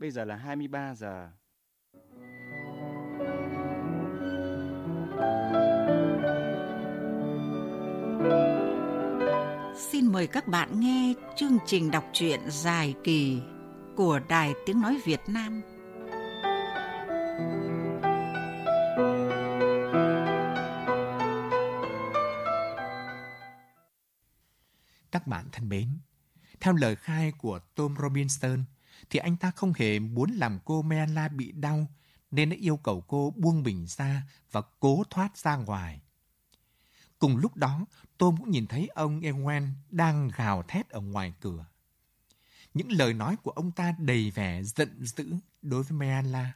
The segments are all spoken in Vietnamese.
Bây giờ là 23 giờ. Xin mời các bạn nghe chương trình đọc truyện dài kỳ của Đài Tiếng Nói Việt Nam. Các bạn thân mến, theo lời khai của Tom Robinson, thì anh ta không hề muốn làm cô Mela bị đau nên đã yêu cầu cô buông mình ra và cố thoát ra ngoài. Cùng lúc đó, Tom cũng nhìn thấy ông Ewen đang gào thét ở ngoài cửa. Những lời nói của ông ta đầy vẻ giận dữ đối với Mela.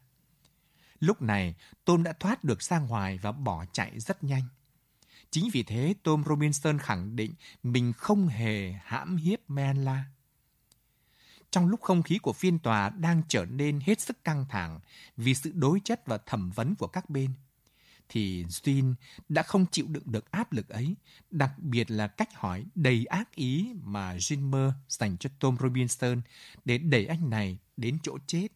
Lúc này, Tom đã thoát được ra ngoài và bỏ chạy rất nhanh. Chính vì thế, Tom Robinson khẳng định mình không hề hãm hiếp Mela. Trong lúc không khí của phiên tòa đang trở nên hết sức căng thẳng vì sự đối chất và thẩm vấn của các bên, thì Jean đã không chịu đựng được áp lực ấy, đặc biệt là cách hỏi đầy ác ý mà Jimmer dành cho Tom Robinson để đẩy anh này đến chỗ chết.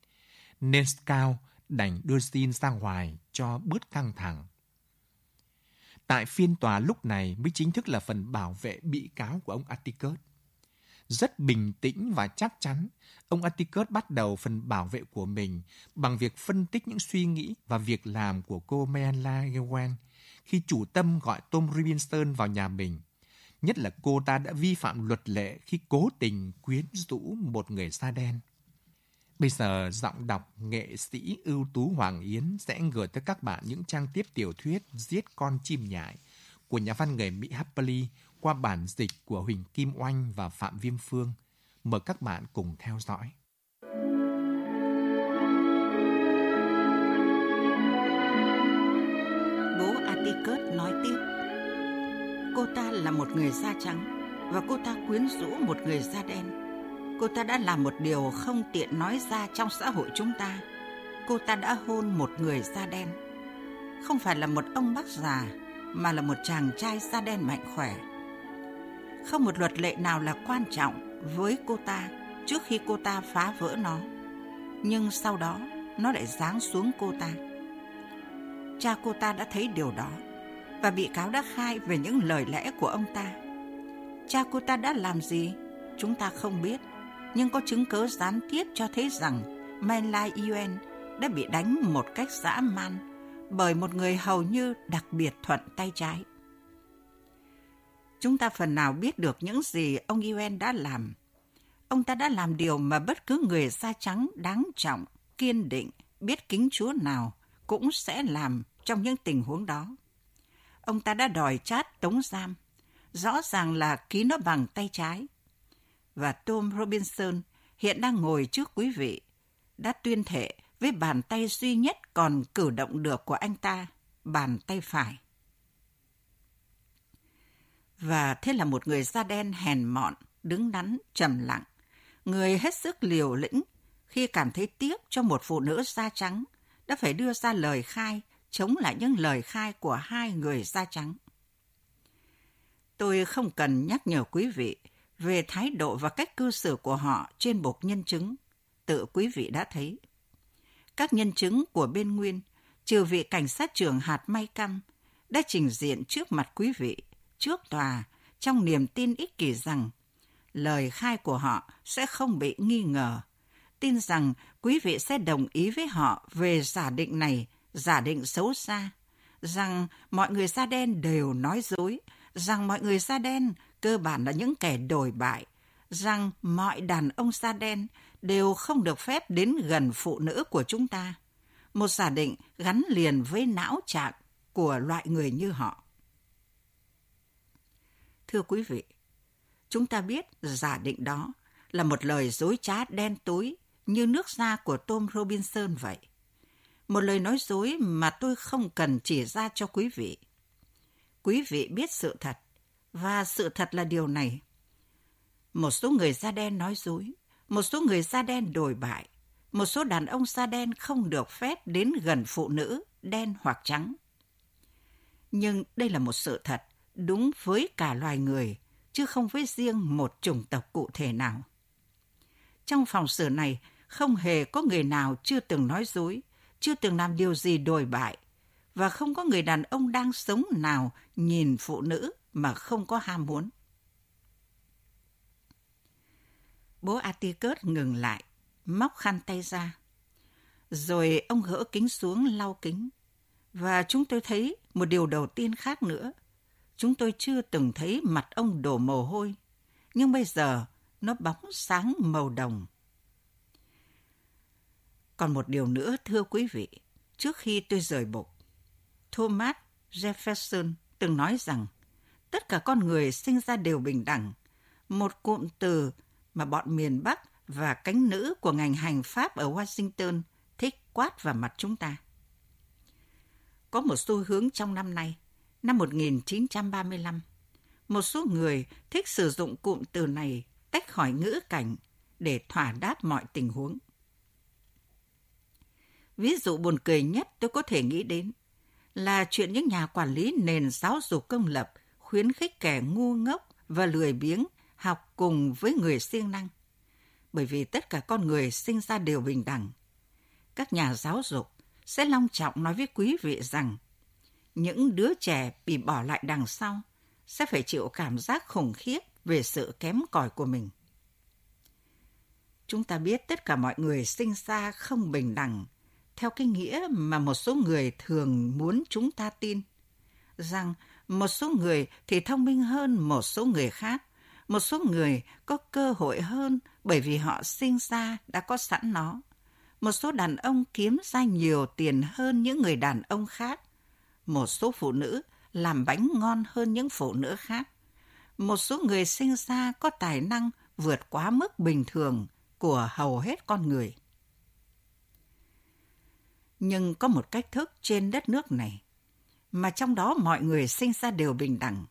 Nên Scout đành đưa Jean ra ngoài cho bớt căng thẳng. Tại phiên tòa lúc này mới chính thức là phần bảo vệ bị cáo của ông Atticus. Rất bình tĩnh và chắc chắn, ông Atticus bắt đầu phần bảo vệ của mình bằng việc phân tích những suy nghĩ và việc làm của cô Meanla Gewen khi chủ tâm gọi Tom Rubinstein vào nhà mình. Nhất là cô ta đã vi phạm luật lệ khi cố tình quyến rũ một người da đen. Bây giờ giọng đọc nghệ sĩ ưu tú Hoàng Yến sẽ gửi tới các bạn những trang tiếp tiểu thuyết Giết con chim nhại của nhà văn người Mỹ Happily qua bản dịch của Huỳnh Kim Oanh và Phạm Viêm Phương. Mời các bạn cùng theo dõi. Bố Atticus nói tiếp. Cô ta là một người da trắng và cô ta quyến rũ một người da đen. Cô ta đã làm một điều không tiện nói ra trong xã hội chúng ta. Cô ta đã hôn một người da đen. Không phải là một ông bác già, mà là một chàng trai da đen mạnh khỏe. Không một luật lệ nào là quan trọng với cô ta trước khi cô ta phá vỡ nó. Nhưng sau đó, nó lại giáng xuống cô ta. Cha cô ta đã thấy điều đó và bị cáo đã khai về những lời lẽ của ông ta. Cha cô ta đã làm gì? Chúng ta không biết, nhưng có chứng cớ gián tiếp cho thấy rằng Mai Lai Yuen đã bị đánh một cách dã man bởi một người hầu như đặc biệt thuận tay trái. Chúng ta phần nào biết được những gì ông Yuen đã làm. Ông ta đã làm điều mà bất cứ người da trắng đáng trọng, kiên định, biết kính Chúa nào cũng sẽ làm trong những tình huống đó. Ông ta đã đòi chát tống giam, rõ ràng là ký nó bằng tay trái. Và Tom Robinson hiện đang ngồi trước quý vị, đã tuyên thệ với bàn tay duy nhất còn cử động được của anh ta, bàn tay phải. Và thế là một người da đen hèn mọn, đứng đắn, trầm lặng, người hết sức liều lĩnh khi cảm thấy tiếc cho một phụ nữ da trắng đã phải đưa ra lời khai chống lại những lời khai của hai người da trắng. Tôi không cần nhắc nhở quý vị về thái độ và cách cư xử của họ trên bục nhân chứng. Tự quý vị đã thấy. Các nhân chứng của bên Nguyên, trừ vị cảnh sát trưởng hạt May Căm, đã trình diện trước mặt quý vị, trước tòa, trong niềm tin ích kỷ rằng lời khai của họ sẽ không bị nghi ngờ. Tin rằng quý vị sẽ đồng ý với họ về giả định này, giả định xấu xa, rằng mọi người da đen đều nói dối, rằng mọi người da đen cơ bản là những kẻ đổi bại, rằng mọi đàn ông da đen đều không được phép đến gần phụ nữ của chúng ta. Một giả định gắn liền với não trạng của loại người như họ. Thưa quý vị, chúng ta biết giả định đó là một lời dối trá đen tối như nước da của Tom Robinson vậy. Một lời nói dối mà tôi không cần chỉ ra cho quý vị. Quý vị biết sự thật, và sự thật là điều này. Một số người da đen nói dối, một số người da đen đồi bại, một số đàn ông da đen không được phép đến gần phụ nữ đen hoặc trắng. Nhưng đây là một sự thật đúng với cả loài người, chứ không với riêng một chủng tộc cụ thể nào. Trong phòng xử này, không hề có người nào chưa từng nói dối, chưa từng làm điều gì đồi bại, và không có người đàn ông đang sống nào nhìn phụ nữ mà không có ham muốn. Bố Atticus ngừng lại, móc khăn tay ra. Rồi ông gỡ kính xuống lau kính. Và chúng tôi thấy một điều đầu tiên khác nữa. Chúng tôi chưa từng thấy mặt ông đổ mồ hôi. Nhưng bây giờ nó bóng sáng màu đồng. Còn một điều nữa thưa quý vị, trước khi tôi rời bục, Thomas Jefferson từng nói rằng tất cả con người sinh ra đều bình đẳng, một cụm từ mà bọn miền Bắc và cánh nữ của ngành hành pháp ở Washington thích quát vào mặt chúng ta. Có một xu hướng trong năm nay, năm 1935, một số người thích sử dụng cụm từ này tách khỏi ngữ cảnh để thỏa đáp mọi tình huống. Ví dụ buồn cười nhất tôi có thể nghĩ đến là chuyện những nhà quản lý nền giáo dục công lập khuyến khích kẻ ngu ngốc và lười biếng học cùng với người siêng năng. Bởi vì tất cả con người sinh ra đều bình đẳng. Các nhà giáo dục sẽ long trọng nói với quý vị rằng những đứa trẻ bị bỏ lại đằng sau sẽ phải chịu cảm giác khủng khiếp về sự kém cỏi của mình. Chúng ta biết tất cả mọi người sinh ra không bình đẳng. Theo cái nghĩa mà một số người thường muốn chúng ta tin, rằng một số người thì thông minh hơn một số người khác, một số người có cơ hội hơn bởi vì họ sinh ra đã có sẵn nó. Một số đàn ông kiếm ra nhiều tiền hơn những người đàn ông khác một số phụ nữ làm bánh ngon hơn những phụ nữ khác một số người sinh ra có tài năng vượt quá mức bình thường của hầu hết con người nhưng có một cách thức trên đất nước này mà trong đó mọi người sinh ra đều bình đẳng.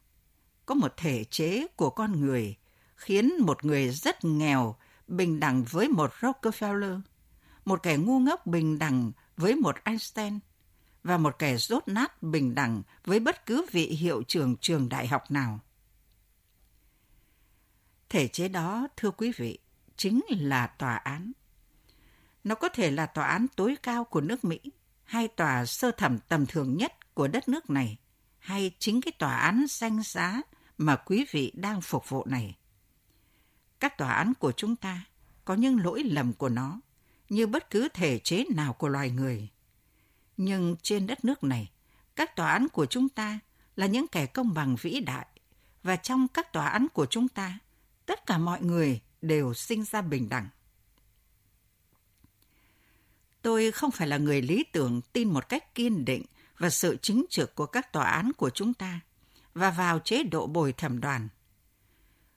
Có một thể chế của con người khiến một người rất nghèo bình đẳng với một Rockefeller, một kẻ ngu ngốc bình đẳng với một Einstein và một kẻ rốt nát bình đẳng với bất cứ vị hiệu trưởng trường đại học nào. Thể chế đó, thưa quý vị, chính là tòa án. Nó có thể là tòa án tối cao của nước Mỹ hay tòa sơ thẩm tầm thường nhất của đất nước này hay chính cái tòa án danh giá mà quý vị đang phục vụ này. Các tòa án của chúng ta có những lỗi lầm của nó như bất cứ thể chế nào của loài người. Nhưng trên đất nước này, các tòa án của chúng ta là những kẻ công bằng vĩ đại và trong các tòa án của chúng ta, tất cả mọi người đều sinh ra bình đẳng. Tôi không phải là người lý tưởng tin một cách kiên định và sự chính trực của các tòa án của chúng ta và vào chế độ bồi thẩm đoàn.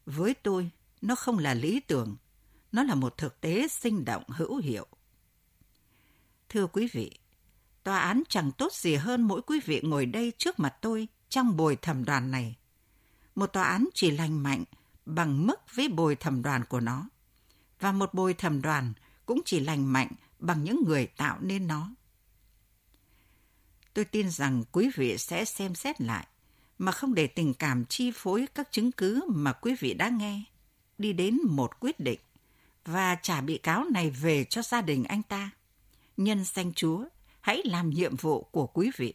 Với tôi, nó không là lý tưởng, nó là một thực tế sinh động hữu hiệu. Thưa quý vị, tòa án chẳng tốt gì hơn mỗi quý vị ngồi đây trước mặt tôi trong bồi thẩm đoàn này. Một tòa án chỉ lành mạnh bằng mức với bồi thẩm đoàn của nó. Và một bồi thẩm đoàn cũng chỉ lành mạnh bằng những người tạo nên nó. Tôi tin rằng quý vị sẽ xem xét lại mà không để tình cảm chi phối các chứng cứ mà quý vị đã nghe, đi đến một quyết định và trả bị cáo này về cho gia đình anh ta. Nhân danh Chúa, hãy làm nhiệm vụ của quý vị.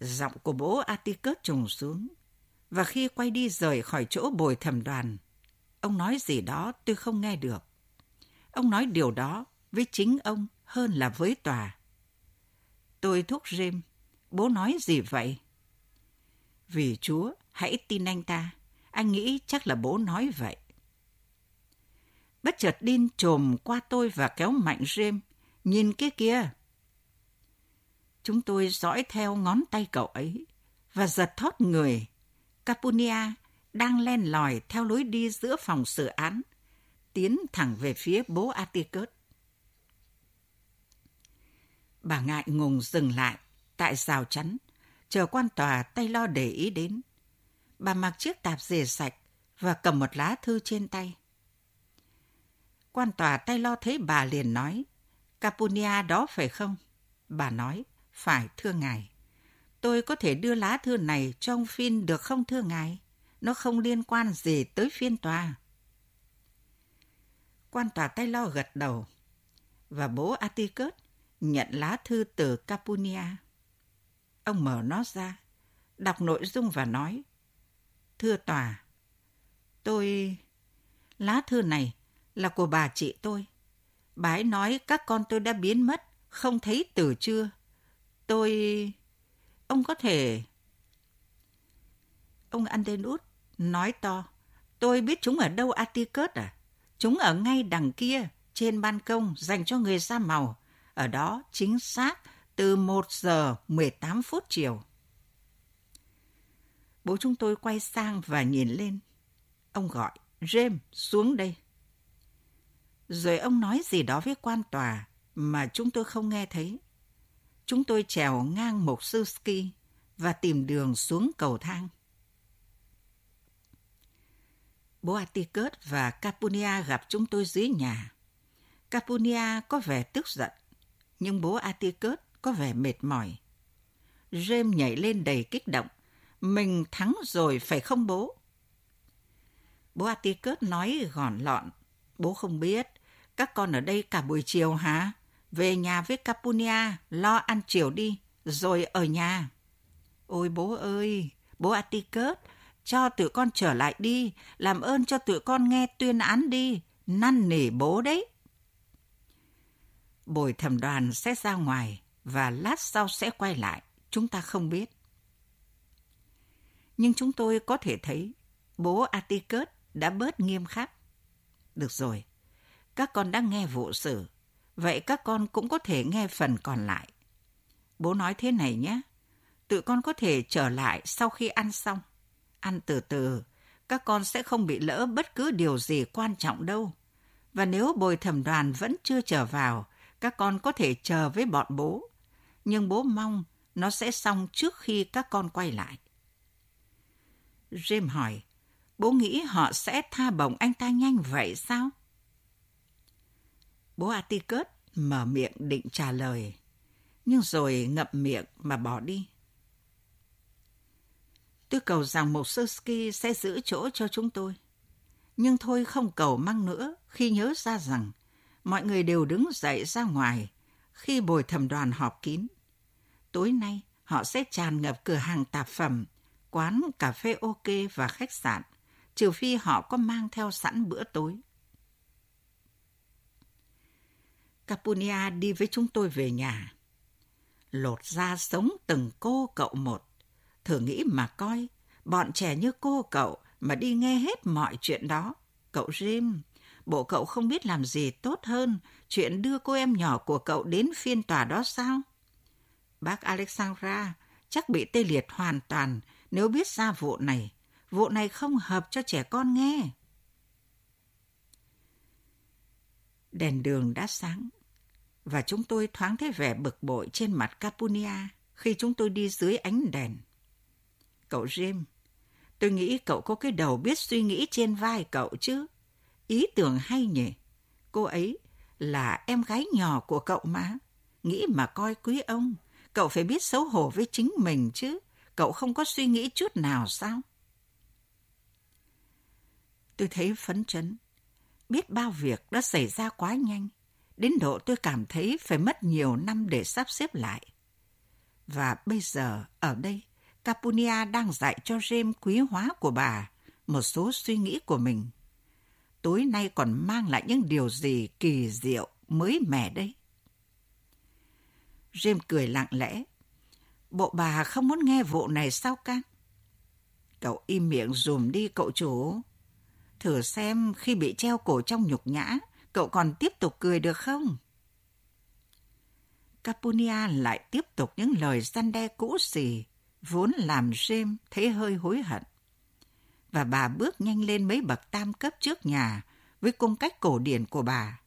Giọng của bố Atticus trùng xuống, và khi quay đi rời khỏi chỗ bồi thẩm đoàn, ông nói gì đó tôi không nghe được. Ông nói điều đó với chính ông hơn là với tòa. Tôi thúc rêm, bố nói gì vậy? Vì Chúa, hãy tin anh ta. Anh nghĩ chắc là bố nói vậy. Bất chợt Đin trồm qua tôi và kéo mạnh rêm. Nhìn kia kia. Chúng tôi dõi theo ngón tay cậu ấy và giật thót người. Capunia đang len lỏi theo lối đi giữa phòng xử án tiến thẳng về phía bố Atticus. Bà ngại ngùng dừng lại tại rào chắn, chờ quan tòa tay lo để ý đến. Bà mặc chiếc tạp dề sạch và cầm một lá thư trên tay. Quan tòa tay lo thấy bà liền nói, Capunia đó phải không? Bà nói, phải thưa ngài. Tôi có thể đưa lá thư này cho ông Phin được không thưa ngài? Nó không liên quan gì tới phiên tòa. Quan tòa tay lo gật đầu và bố Atticus nhận lá thư từ Capunia. Ông mở nó ra, đọc nội dung và nói, Thưa tòa, tôi... Lá thư này là của bà chị tôi. Bà ấy nói các con tôi đã biến mất, không thấy từ chưa. Tôi... Ông có thể... Ông Andenut nói to, tôi biết chúng ở đâu Atticus à? Chúng ở ngay đằng kia, trên ban công dành cho người da màu. Ở đó chính xác từ 1 giờ 18 phút chiều. Bố chúng tôi quay sang và nhìn lên. Ông gọi, James, xuống đây. Rồi ông nói gì đó với quan tòa mà chúng tôi không nghe thấy. Chúng tôi trèo ngang một sư ski và tìm đường xuống cầu thang. Bố và Capunia gặp chúng tôi dưới nhà. Capunia có vẻ tức giận, nhưng bố Atticus có vẻ mệt mỏi. James nhảy lên đầy kích động. Mình thắng rồi phải không bố? Bố Atticus nói gọn lọn. Bố không biết. Các con ở đây cả buổi chiều hả? Về nhà với Capunia, lo ăn chiều đi, rồi ở nhà. Ôi bố ơi, bố Atticus, cho tụi con trở lại đi, làm ơn cho tụi con nghe tuyên án đi, năn nỉ bố đấy. Bồi thẩm đoàn sẽ ra ngoài và lát sau sẽ quay lại, chúng ta không biết. Nhưng chúng tôi có thể thấy bố Atticus đã bớt nghiêm khắc. Được rồi, các con đã nghe vụ xử, vậy các con cũng có thể nghe phần còn lại. Bố nói thế này nhé, tụi con có thể trở lại sau khi ăn xong. Ăn từ từ, các con sẽ không bị lỡ bất cứ điều gì quan trọng đâu. Và nếu bồi thẩm đoàn vẫn chưa trở vào, các con có thể chờ với bọn bố. Nhưng bố mong nó sẽ xong trước khi các con quay lại. Jim hỏi, bố nghĩ họ sẽ tha bổng anh ta nhanh vậy sao? Bố Atticus mở miệng định trả lời, nhưng rồi ngậm miệng mà bỏ đi. Tôi cầu rằng một sơ ski sẽ giữ chỗ cho chúng tôi. Nhưng thôi không cầu măng nữa khi nhớ ra rằng mọi người đều đứng dậy ra ngoài khi bồi thẩm đoàn họp kín. Tối nay họ sẽ tràn ngập cửa hàng tạp phẩm, quán cà phê ok và khách sạn, trừ phi họ có mang theo sẵn bữa tối. Capunia đi với chúng tôi về nhà. Lột ra sống từng cô cậu một. Thử nghĩ mà coi, bọn trẻ như cô cậu mà đi nghe hết mọi chuyện đó. Cậu Jim, bộ cậu không biết làm gì tốt hơn chuyện đưa cô em nhỏ của cậu đến phiên tòa đó sao? Bác Alexandra chắc bị tê liệt hoàn toàn nếu biết ra vụ này. Vụ này không hợp cho trẻ con nghe. Đèn đường đã sáng và chúng tôi thoáng thấy vẻ bực bội trên mặt Capunia khi chúng tôi đi dưới ánh đèn. Cậu Jim, tôi nghĩ cậu có cái đầu biết suy nghĩ trên vai cậu chứ. Ý tưởng hay nhỉ? Cô ấy là em gái nhỏ của cậu mà. Nghĩ mà coi quý ông, cậu phải biết xấu hổ với chính mình chứ. Cậu không có suy nghĩ chút nào sao? Tôi thấy phấn chấn. Biết bao việc đã xảy ra quá nhanh. Đến độ tôi cảm thấy phải mất nhiều năm để sắp xếp lại. Và bây giờ, ở đây, Capunia đang dạy cho James quý hóa của bà một số suy nghĩ của mình. Tối nay còn mang lại những điều gì kỳ diệu, mới mẻ đây. James cười lặng lẽ. Bộ bà không muốn nghe vụ này sao can? Cậu im miệng dùm đi cậu chủ. Thử xem khi bị treo cổ trong nhục nhã, cậu còn tiếp tục cười được không? Capunia lại tiếp tục những lời gian đe cũ xì, vốn làm James thấy hơi hối hận. Và bà bước nhanh lên mấy bậc tam cấp trước nhà với cung cách cổ điển của bà.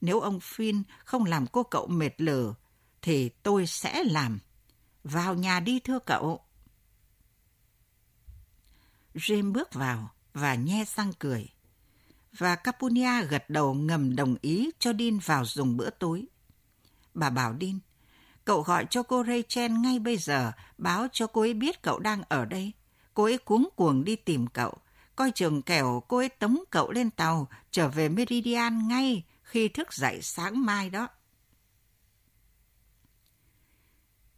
Nếu ông Phin không làm cô cậu mệt lử, thì tôi sẽ làm. Vào nhà đi thưa cậu. James bước vào và nhe răng cười. Và Capunia gật đầu ngầm đồng ý cho Din vào dùng bữa tối. Bà bảo Din: Cậu gọi cho cô Rachel ngay bây giờ, báo cho cô ấy biết cậu đang ở đây. Cô ấy cuống cuồng đi tìm cậu. coi chừng kẻo cô ấy tống cậu lên tàu trở về Meridian ngay khi thức dậy sáng mai đó.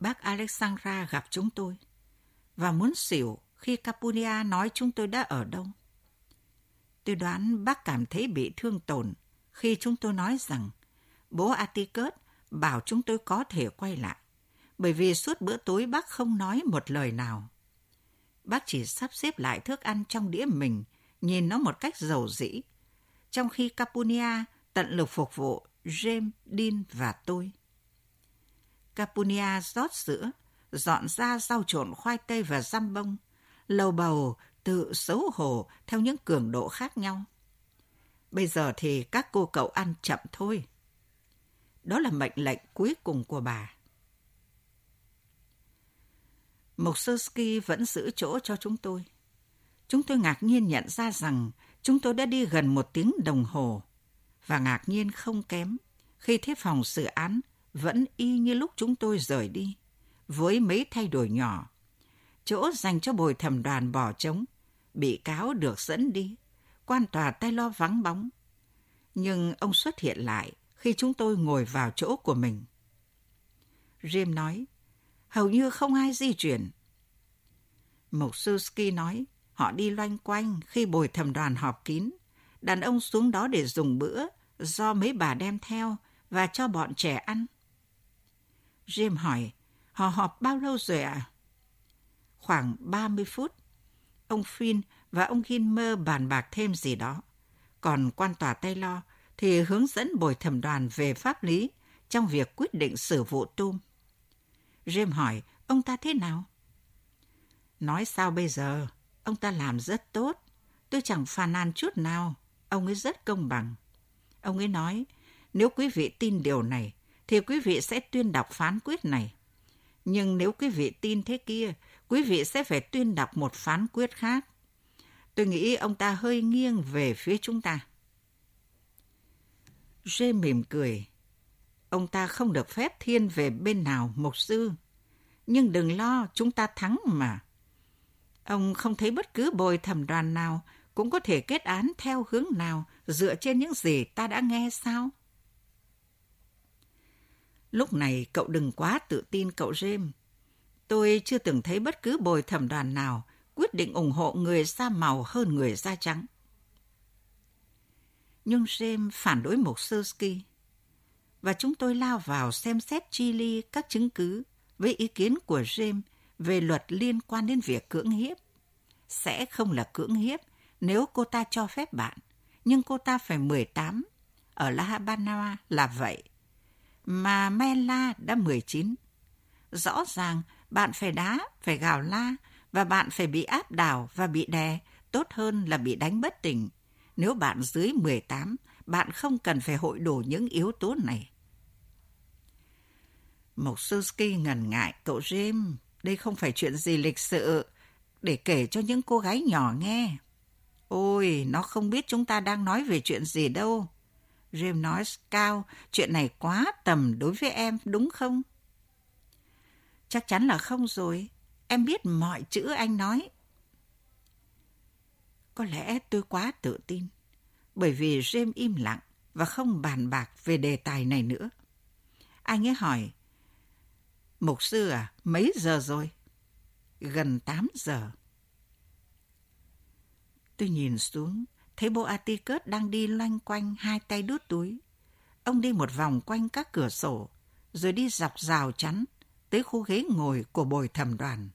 Bác Alexandra gặp chúng tôi và muốn xỉu khi Capunia nói chúng tôi đã ở đâu. Tôi đoán bác cảm thấy bị thương tổn khi chúng tôi nói rằng bố Atticus bảo chúng tôi có thể quay lại, bởi vì suốt bữa tối bác không nói một lời nào. Bác chỉ sắp xếp lại thức ăn trong đĩa mình, nhìn nó một cách dầu dĩ, trong khi Capunia tận lực phục vụ James, Dean và tôi. Capunia rót sữa, dọn ra rau trộn khoai tây và răm bông, lầu bầu tự xấu hổ theo những cường độ khác nhau. Bây giờ thì các cô cậu ăn chậm thôi. Đó là mệnh lệnh cuối cùng của bà. Mộc Sơ Ski vẫn giữ chỗ cho chúng tôi. Chúng tôi ngạc nhiên nhận ra rằng chúng tôi đã đi gần một tiếng đồng hồ và ngạc nhiên không kém khi thấy phòng xử án vẫn y như lúc chúng tôi rời đi, với mấy thay đổi nhỏ. Chỗ dành cho bồi thẩm đoàn bỏ trống, bị cáo được dẫn đi, quan tòa tay lo vắng bóng. Nhưng ông xuất hiện lại khi chúng tôi ngồi vào chỗ của mình. Jim nói, hầu như không ai di chuyển. Mục sư Ski nói, họ đi loanh quanh khi bồi thẩm đoàn họp kín. Đàn ông xuống đó để dùng bữa do mấy bà đem theo và cho bọn trẻ ăn. Jim hỏi, họ họp bao lâu rồi ạ? À? Khoảng 30 phút. Ông Finn và ông Gilmer bàn bạc thêm gì đó. Còn quan tòa Taylor thì hướng dẫn bồi thẩm đoàn về pháp lý trong việc quyết định xử vụ tum. Jim hỏi, ông ta thế nào? Nói sao bây giờ? Ông ta làm rất tốt. Tôi chẳng phàn nàn chút nào. Ông ấy rất công bằng. Ông ấy nói, nếu quý vị tin điều này, thì quý vị sẽ tuyên đọc phán quyết này. Nhưng nếu quý vị tin thế kia, quý vị sẽ phải tuyên đọc một phán quyết khác. Tôi nghĩ ông ta hơi nghiêng về phía chúng ta. Rê mỉm cười. Ông ta không được phép thiên về bên nào, mục sư. Nhưng đừng lo, chúng ta thắng mà. Ông không thấy bất cứ bồi thẩm đoàn nào cũng có thể kết án theo hướng nào dựa trên những gì ta đã nghe sao? Lúc này cậu đừng quá tự tin cậu James. Tôi chưa từng thấy bất cứ bồi thẩm đoàn nào quyết định ủng hộ người da màu hơn người da trắng. Nhưng James phản đối mục sơ ski. Và chúng tôi lao vào xem xét chi ly các chứng cứ với ý kiến của James về luật liên quan đến việc cưỡng hiếp. Sẽ không là cưỡng hiếp nếu cô ta cho phép bạn, nhưng cô ta phải 18. Ở La Habana là vậy. Mà Mela đã 19. Rõ ràng bạn phải đá, phải gào la và bạn phải bị áp đảo và bị đè, tốt hơn là bị đánh bất tỉnh. Nếu bạn dưới 18, bạn không cần phải hội đủ những yếu tố này. Mộc Suski ngần ngại, cậu James, đây không phải chuyện gì lịch sự để kể cho những cô gái nhỏ nghe. Ôi, nó không biết chúng ta đang nói về chuyện gì đâu. James nói cao, chuyện này quá tầm đối với em, đúng không? Chắc chắn là không rồi. Em biết mọi chữ anh nói. Có lẽ tôi quá tự tin, bởi vì James im lặng và không bàn bạc về đề tài này nữa. Anh ấy hỏi, Mục sư à, mấy giờ rồi? Gần 8 giờ. Tôi nhìn xuống, thấy bộ Atticus đang đi loanh quanh hai tay đút túi. Ông đi một vòng quanh các cửa sổ, rồi đi dọc rào chắn tới khu ghế ngồi của bồi thẩm đoàn.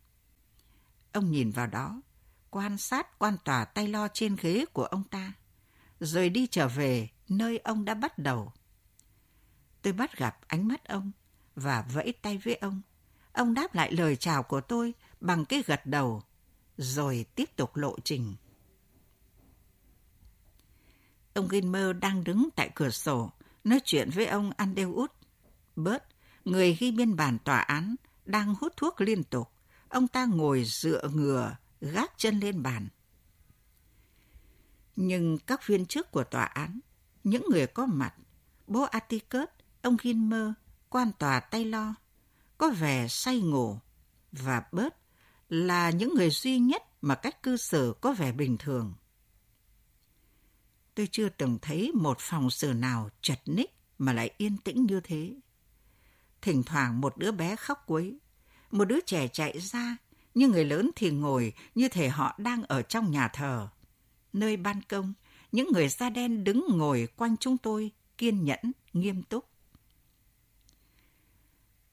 Ông nhìn vào đó, quan sát quan tòa tay lo trên ghế của ông ta, rồi đi trở về nơi ông đã bắt đầu. Tôi bắt gặp ánh mắt ông và vẫy tay với ông. Ông đáp lại lời chào của tôi bằng cái gật đầu, rồi tiếp tục lộ trình. Ông Gilmer đang đứng tại cửa sổ, nói chuyện với ông Andewood. Bớt, người ghi biên bản tòa án, đang hút thuốc liên tục. Ông ta ngồi dựa ngừa, gác chân lên bàn. Nhưng các viên chức của tòa án, những người có mặt, bố Atticus, ông Gilmer, quan tòa Taylor, có vẻ say ngủ, và bớt là những người duy nhất mà cách cư xử có vẻ bình thường. Tôi chưa từng thấy một phòng xử nào chật ních mà lại yên tĩnh như thế. Thỉnh thoảng một đứa bé khóc quấy, một đứa trẻ chạy ra, nhưng người lớn thì ngồi như thể họ đang ở trong nhà thờ. Nơi ban công, những người da đen đứng ngồi quanh chúng tôi, kiên nhẫn, nghiêm túc.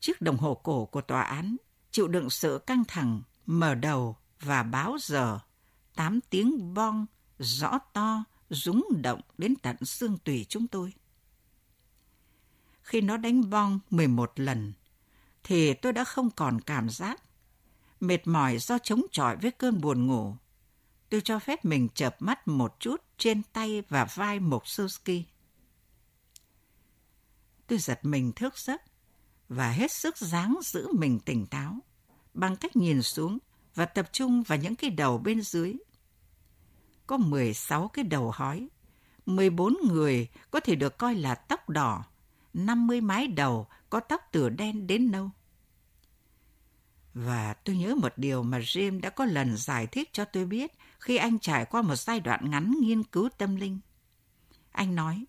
Chiếc đồng hồ cổ của tòa án chịu đựng sự căng thẳng, mở đầu và báo giờ. Tám tiếng bong rõ to, rúng động đến tận xương tủy chúng tôi. Khi nó đánh bong 11 lần, thì tôi đã không còn cảm giác. Mệt mỏi do chống chọi với cơn buồn ngủ. Tôi cho phép mình chợp mắt một chút trên tay và vai mộc suzuki. Tôi giật mình thức giấc và hết sức dáng giữ mình tỉnh táo bằng cách nhìn xuống và tập trung vào những cái đầu bên dưới. Có 16 cái đầu hói, 14 người có thể được coi là tóc đỏ, 50 mái đầu có tóc từ đen đến nâu. Và tôi nhớ một điều mà Jim đã có lần giải thích cho tôi biết khi anh trải qua một giai đoạn ngắn nghiên cứu tâm linh. Anh nói,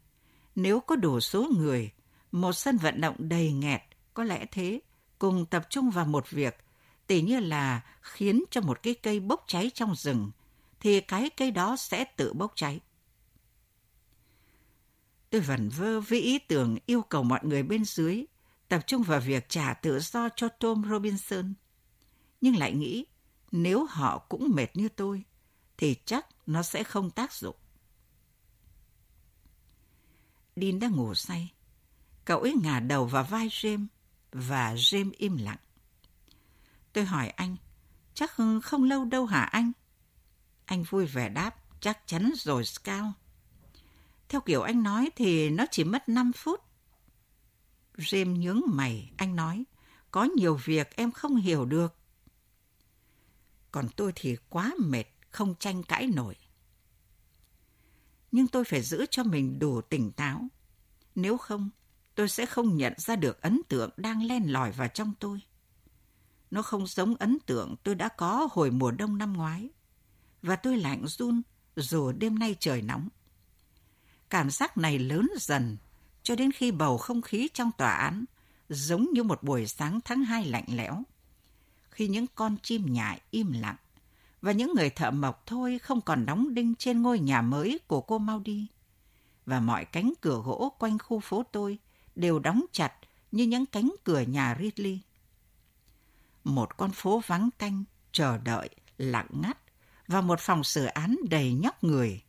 nếu có đủ số người, một sân vận động đầy nghẹt, có lẽ thế, cùng tập trung vào một việc, tỉ như là khiến cho một cái cây bốc cháy trong rừng, thì cái cây đó sẽ tự bốc cháy. Tôi vẩn vơ với ý tưởng yêu cầu mọi người bên dưới tập trung vào việc trả tự do cho Tom Robinson. Nhưng lại nghĩ, nếu họ cũng mệt như tôi, thì chắc nó sẽ không tác dụng. Dean đang ngủ say. Cậu ấy ngả đầu vào vai James và James im lặng. Tôi hỏi anh, chắc không lâu đâu hả anh? Anh vui vẻ đáp, chắc chắn rồi Scout. Theo kiểu anh nói thì nó chỉ mất 5 phút. James nhướng mày, anh nói, có nhiều việc em không hiểu được. Còn tôi thì quá mệt, không tranh cãi nổi. Nhưng tôi phải giữ cho mình đủ tỉnh táo. Nếu không, tôi sẽ không nhận ra được ấn tượng đang len lỏi vào trong tôi. Nó không giống ấn tượng tôi đã có hồi mùa đông năm ngoái. Và tôi lạnh run dù đêm nay trời nóng. Cảm giác này lớn dần cho đến khi bầu không khí trong tòa án giống như một buổi sáng tháng 2 lạnh lẽo. Khi những con chim nhại im lặng và những người thợ mộc thôi không còn đóng đinh trên ngôi nhà mới của cô mau đi. Và mọi cánh cửa gỗ quanh khu phố tôi đều đóng chặt như những cánh cửa nhà Ridley. Một con phố vắng tanh, chờ đợi, lặng ngắt và một phòng xử án đầy nhóc người.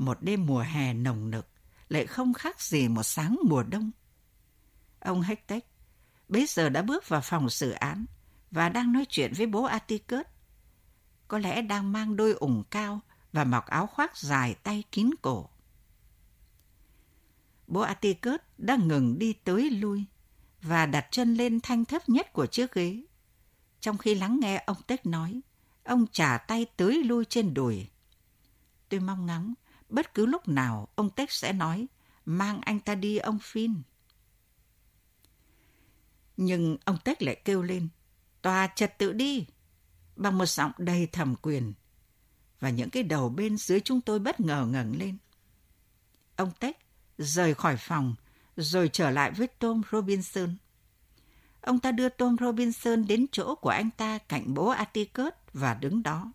Một đêm mùa hè nồng nực lại không khác gì một sáng mùa đông. Ông Hector bây giờ đã bước vào phòng xử án và đang nói chuyện với bố Atticus. Có lẽ đang mang đôi ủng cao và mặc áo khoác dài tay kín cổ. Bố Atticus đang ngừng đi tới lui và đặt chân lên thanh thấp nhất của chiếc ghế. Trong khi lắng nghe ông Tech nói, ông trả tay tới lui trên đùi. Tôi mong ngóng, bất cứ lúc nào ông Tech sẽ nói, mang anh ta đi ông Phin. Nhưng ông Tech lại kêu lên, tòa trật tự đi, bằng một giọng đầy thẩm quyền. Và những cái đầu bên dưới chúng tôi bất ngờ ngẩng lên. Ông Tech rời khỏi phòng, rồi trở lại với Tom Robinson. Ông ta đưa Tom Robinson đến chỗ của anh ta cạnh bố Atticus và đứng đó.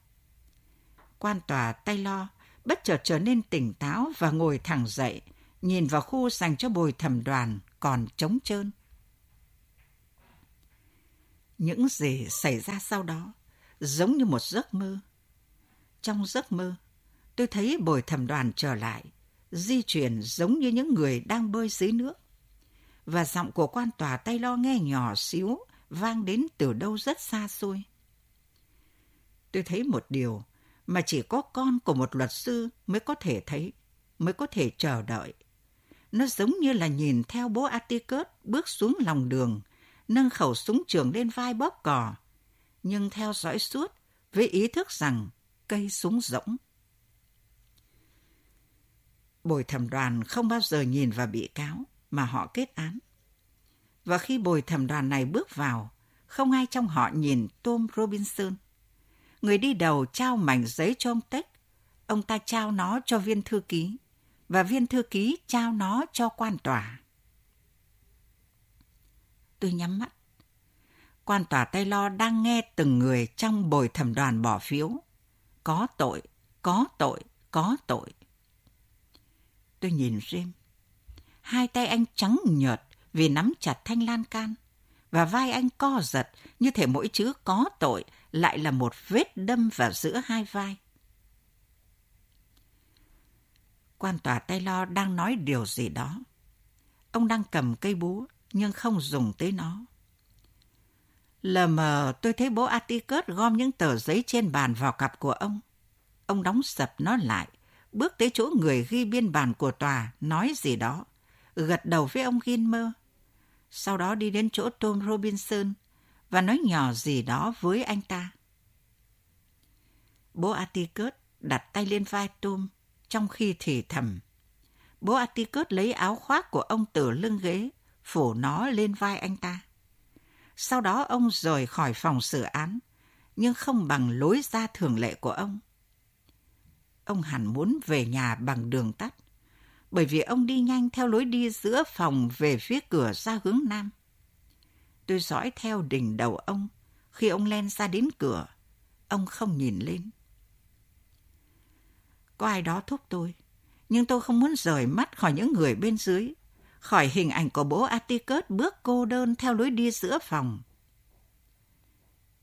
Quan tòa Taylor bất chợt trở nên tỉnh táo và ngồi thẳng dậy, nhìn vào khu dành cho bồi thẩm đoàn còn trống trơn. Những gì xảy ra sau đó giống như một giấc mơ. Trong giấc mơ, tôi thấy bồi thẩm đoàn trở lại, di chuyển giống như những người đang bơi dưới nước. Và giọng của quan tòa tay lo nghe nhỏ xíu, vang đến từ đâu rất xa xôi. Tôi thấy một điều mà chỉ có con của một luật sư mới có thể thấy, mới có thể chờ đợi. Nó giống như là nhìn theo bố Atticus bước xuống lòng đường, nâng khẩu súng trường lên vai bóp cò, nhưng theo dõi suốt với ý thức rằng cây súng rỗng. Bồi thẩm đoàn không bao giờ nhìn vào bị cáo mà họ kết án. Và khi bồi thẩm đoàn này bước vào, không ai trong họ nhìn Tom Robinson. Người đi đầu trao mảnh giấy cho ông Tích. ông ta trao nó cho viên thư ký và viên thư ký trao nó cho quan tòa. Tôi nhắm mắt. Quan tòa Taylor đang nghe từng người trong bồi thẩm đoàn bỏ phiếu. Có tội, có tội, có tội. Tôi nhìn Jim. Hai tay anh trắng nhợt vì nắm chặt thanh lan can và vai anh co giật như thể mỗi chữ có tội lại là một vết đâm vào giữa hai vai. Quan tòa Taylor đang nói điều gì đó. Ông đang cầm cây búa nhưng không dùng tới nó. Lờ mờ tôi thấy bố Atticus gom những tờ giấy trên bàn vào cặp của ông. Ông đóng sập nó lại, bước tới chỗ người ghi biên bản của tòa, nói gì đó, gật đầu với ông Gilmer. Sau đó đi đến chỗ Tom Robinson và nói nhỏ gì đó với anh ta. Bố Atticus đặt tay lên vai Tom trong khi thì thầm. Bố Atticus lấy áo khoác của ông từ lưng ghế, phủ nó lên vai anh ta. Sau đó ông rời khỏi phòng xử án, nhưng không bằng lối ra thường lệ của ông. Ông hẳn muốn về nhà bằng đường tắt, bởi vì ông đi nhanh theo lối đi giữa phòng về phía cửa ra hướng nam. Tôi dõi theo đỉnh đầu ông, khi ông len ra đến cửa, ông không nhìn lên. Có ai đó thúc tôi, nhưng tôi không muốn rời mắt khỏi những người bên dưới, khỏi hình ảnh của bố Atticus bước cô đơn theo lối đi giữa phòng.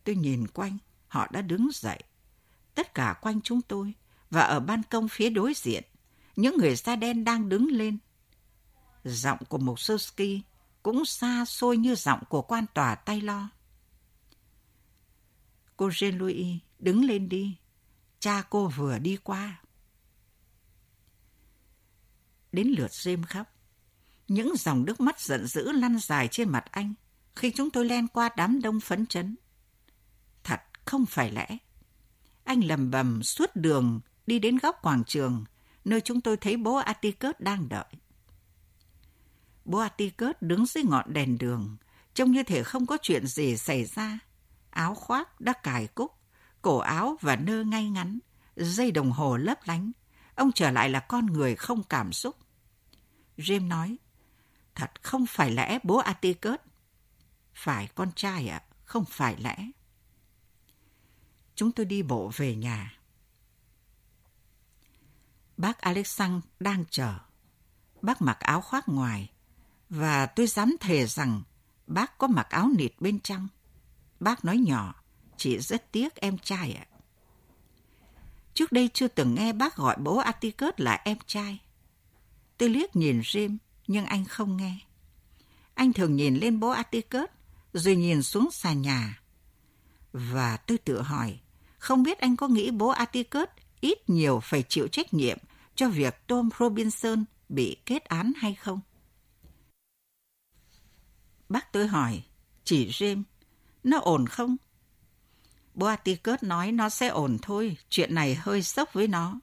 Tôi nhìn quanh, họ đã đứng dậy. Tất cả quanh chúng tôi và ở ban công phía đối diện, những người da đen đang đứng lên. Giọng của một Soski cũng xa xôi như giọng của quan tòa tay lo. Cô Jean-Louis, đứng lên đi. Cha cô vừa đi qua. Đến lượt James khóc. Những dòng nước mắt giận dữ lăn dài trên mặt anh khi chúng tôi len qua đám đông phấn chấn. Thật không phải lẽ. Anh lầm bầm suốt đường đi đến góc quảng trường nơi chúng tôi thấy bố Atticus đang đợi. Bố đứng dưới ngọn đèn đường, trông như thể không có chuyện gì xảy ra. Áo khoác đã cài cúc, cổ áo và nơ ngay ngắn, dây đồng hồ lấp lánh. Ông trở lại là con người không cảm xúc. James nói, thật không phải lẽ bố Atticus. Phải con trai ạ, không phải lẽ. Chúng tôi đi bộ về nhà. Bác Alexander đang chờ. Bác mặc áo khoác ngoài, và tôi dám thề rằng bác có mặc áo nịt bên trong. Bác nói nhỏ, chị rất tiếc em trai ạ. Trước đây chưa từng nghe bác gọi bố Atticus là em trai. Tôi liếc nhìn Jim, nhưng anh không nghe. Anh thường nhìn lên bố Atticus, rồi nhìn xuống sàn nhà. Và tôi tự hỏi, không biết anh có nghĩ bố Atticus ít nhiều phải chịu trách nhiệm cho việc Tom Robinson bị kết án hay không? Bác tôi hỏi, chỉ Jim nó ổn không? Bố nói nó sẽ ổn thôi, chuyện này hơi sốc với nó.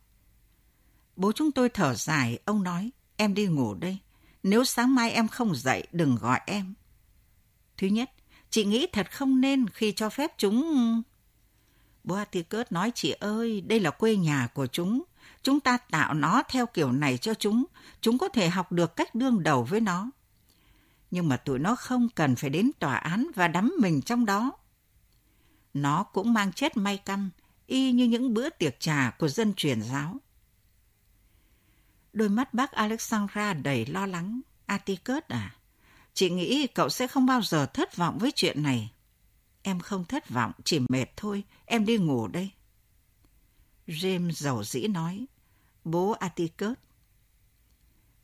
Bố chúng tôi thở dài, ông nói, em đi ngủ đây. Nếu sáng mai em không dậy, đừng gọi em. Thứ nhất, chị nghĩ thật không nên khi cho phép chúng... Bố nói chị ơi, đây là quê nhà của chúng. Chúng ta tạo nó theo kiểu này cho chúng. Chúng có thể học được cách đương đầu với nó nhưng mà tụi nó không cần phải đến tòa án và đắm mình trong đó. Nó cũng mang chết may căn, y như những bữa tiệc trà của dân truyền giáo. Đôi mắt bác Alexandra đầy lo lắng. Atticus à, chị nghĩ cậu sẽ không bao giờ thất vọng với chuyện này. Em không thất vọng, chỉ mệt thôi, em đi ngủ đây. James giàu dĩ nói, bố Atticus.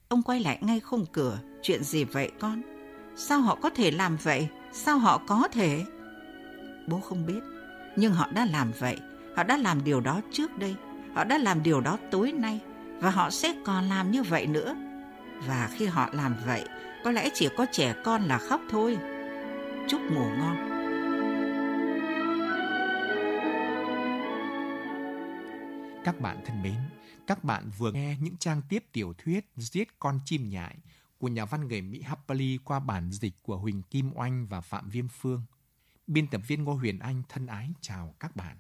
Ông quay lại ngay khung cửa, chuyện gì vậy con? Sao họ có thể làm vậy? Sao họ có thể? Bố không biết, nhưng họ đã làm vậy. Họ đã làm điều đó trước đây. Họ đã làm điều đó tối nay và họ sẽ còn làm như vậy nữa. Và khi họ làm vậy, có lẽ chỉ có trẻ con là khóc thôi. Chúc ngủ ngon. Các bạn thân mến, các bạn vừa nghe những trang tiếp tiểu thuyết Giết con chim nhại của nhà văn người Mỹ Happily qua bản dịch của Huỳnh Kim Oanh và Phạm Viêm Phương. Biên tập viên Ngô Huyền Anh thân ái chào các bạn.